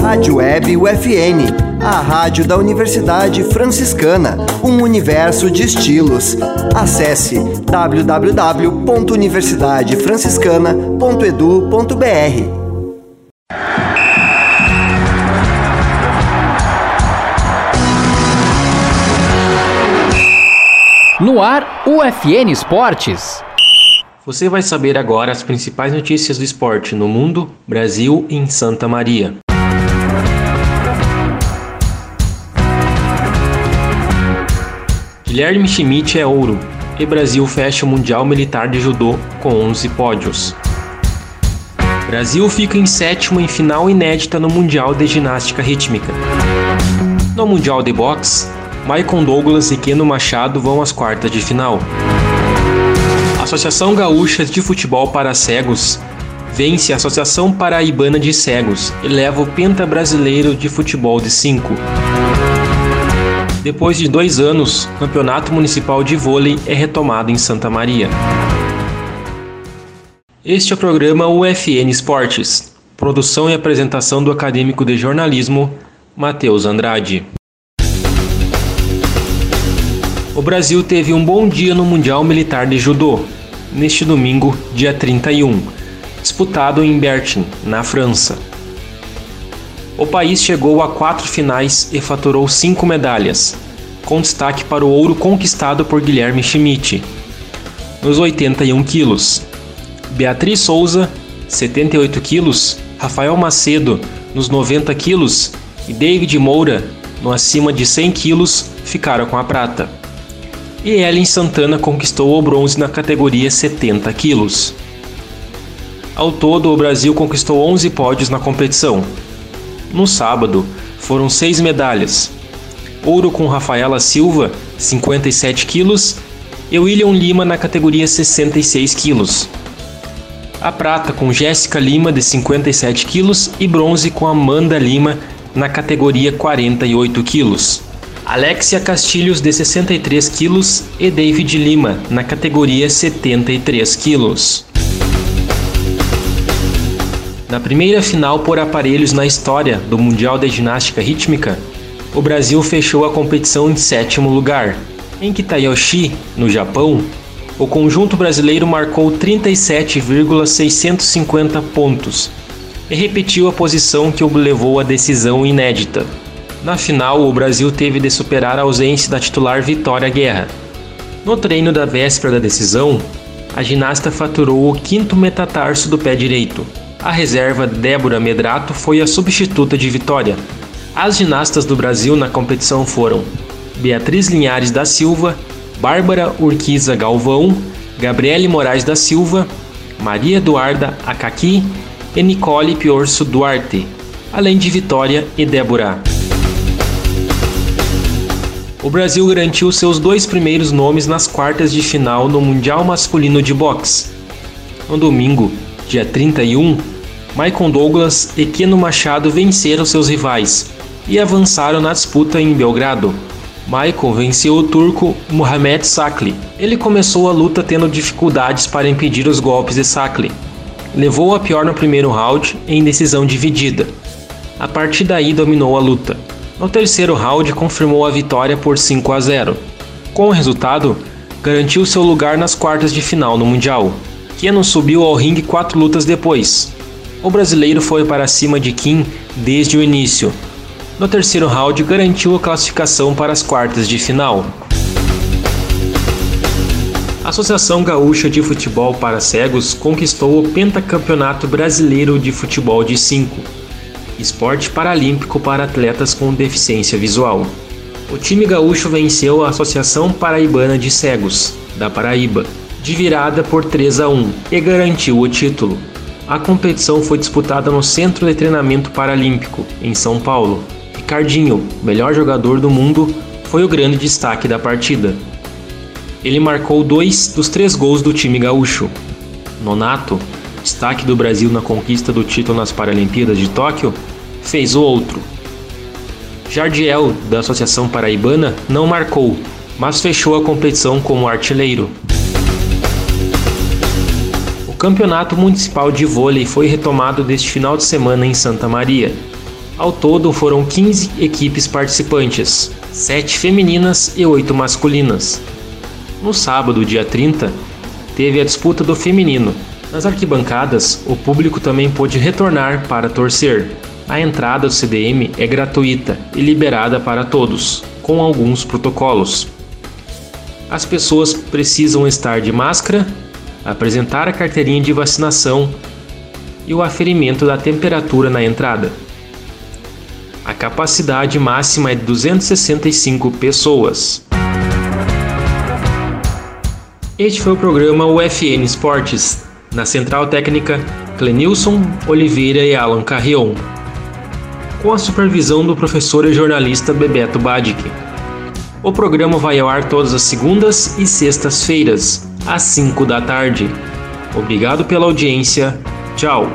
Rádio Web UFN, a rádio da Universidade Franciscana, um universo de estilos. Acesse www.universidadefranciscana.edu.br. No ar, UFN Esportes. Você vai saber agora as principais notícias do esporte no mundo, Brasil e em Santa Maria. Guilherme Schmidt é ouro e Brasil fecha o Mundial Militar de Judô com 11 pódios. Brasil fica em sétimo em final inédita no Mundial de Ginástica Rítmica. No Mundial de Boxe, Maicon Douglas e Keno Machado vão às quartas de final. Associação Gaúcha de Futebol para Cegos vence a Associação Paraibana de Cegos e leva o Penta Brasileiro de Futebol de 5. Depois de dois anos, o Campeonato Municipal de Vôlei é retomado em Santa Maria. Este é o programa UFN Esportes, produção e apresentação do acadêmico de jornalismo Matheus Andrade. O Brasil teve um bom dia no Mundial Militar de Judô, neste domingo, dia 31, disputado em Bertin, na França. O país chegou a quatro finais e faturou cinco medalhas, com destaque para o ouro conquistado por Guilherme Schmidt, nos 81 quilos. Beatriz Souza, 78 quilos, Rafael Macedo, nos 90 quilos e David Moura, no acima de 100 quilos, ficaram com a prata e Ellen Santana conquistou o bronze na categoria 70 quilos. Ao todo, o Brasil conquistou 11 pódios na competição. No sábado, foram seis medalhas: ouro com Rafaela Silva, 57 quilos, e William Lima na categoria 66 quilos. A prata com Jéssica Lima, de 57 quilos, e bronze com Amanda Lima na categoria 48 quilos. Alexia Castilhos de 63 quilos e David Lima na categoria 73 quilos. Na primeira final por aparelhos na história do Mundial de Ginástica Rítmica, o Brasil fechou a competição em sétimo lugar. Em Kitayoshi, no Japão, o conjunto brasileiro marcou 37,650 pontos e repetiu a posição que o levou à decisão inédita. Na final, o Brasil teve de superar a ausência da titular Vitória Guerra. No treino da véspera da decisão, a ginasta faturou o quinto metatarso do pé direito. A reserva Débora Medrato foi a substituta de Vitória. As ginastas do Brasil na competição foram Beatriz Linhares da Silva, Bárbara Urquiza Galvão, Gabriele Moraes da Silva, Maria Eduarda Acaqui e Nicole Piorso Duarte, além de Vitória e Débora o Brasil garantiu seus dois primeiros nomes nas quartas de final no Mundial Masculino de Boxe. No domingo, dia 31, Maicon Douglas e Keno Machado venceram seus rivais e avançaram na disputa em Belgrado. Maicon venceu o turco Mohamed Sakli. Ele começou a luta tendo dificuldades para impedir os golpes de Sakli. Levou a pior no primeiro round em decisão dividida. A partir daí dominou a luta. No terceiro round, confirmou a vitória por 5 a 0. Com o resultado, garantiu seu lugar nas quartas de final no Mundial. Keno subiu ao ringue quatro lutas depois. O brasileiro foi para cima de Kim desde o início. No terceiro round, garantiu a classificação para as quartas de final. A Associação Gaúcha de Futebol para Cegos conquistou o pentacampeonato brasileiro de futebol de 5 esporte paralímpico para atletas com deficiência visual. O time gaúcho venceu a Associação Paraibana de Cegos, da Paraíba, de virada por 3 a 1 e garantiu o título. A competição foi disputada no Centro de Treinamento Paralímpico, em São Paulo. Ricardinho, melhor jogador do mundo, foi o grande destaque da partida. Ele marcou dois dos três gols do time gaúcho. Nonato, destaque do Brasil na conquista do título nas Paralimpíadas de Tóquio, fez o outro. Jardiel, da Associação Paraibana, não marcou, mas fechou a competição como artilheiro. O Campeonato Municipal de Vôlei foi retomado neste final de semana em Santa Maria. Ao todo foram 15 equipes participantes, 7 femininas e 8 masculinas. No sábado, dia 30, teve a disputa do feminino. Nas arquibancadas, o público também pôde retornar para torcer. A entrada do CDM é gratuita e liberada para todos, com alguns protocolos. As pessoas precisam estar de máscara apresentar a carteirinha de vacinação e o aferimento da temperatura na entrada. A capacidade máxima é de 265 pessoas. Este foi o programa UFN Esportes, na Central Técnica Clenilson Oliveira e Alan Carrion, com a supervisão do professor e jornalista Bebeto Badic. O programa vai ao ar todas as segundas e sextas-feiras, às 5 da tarde. Obrigado pela audiência. Tchau.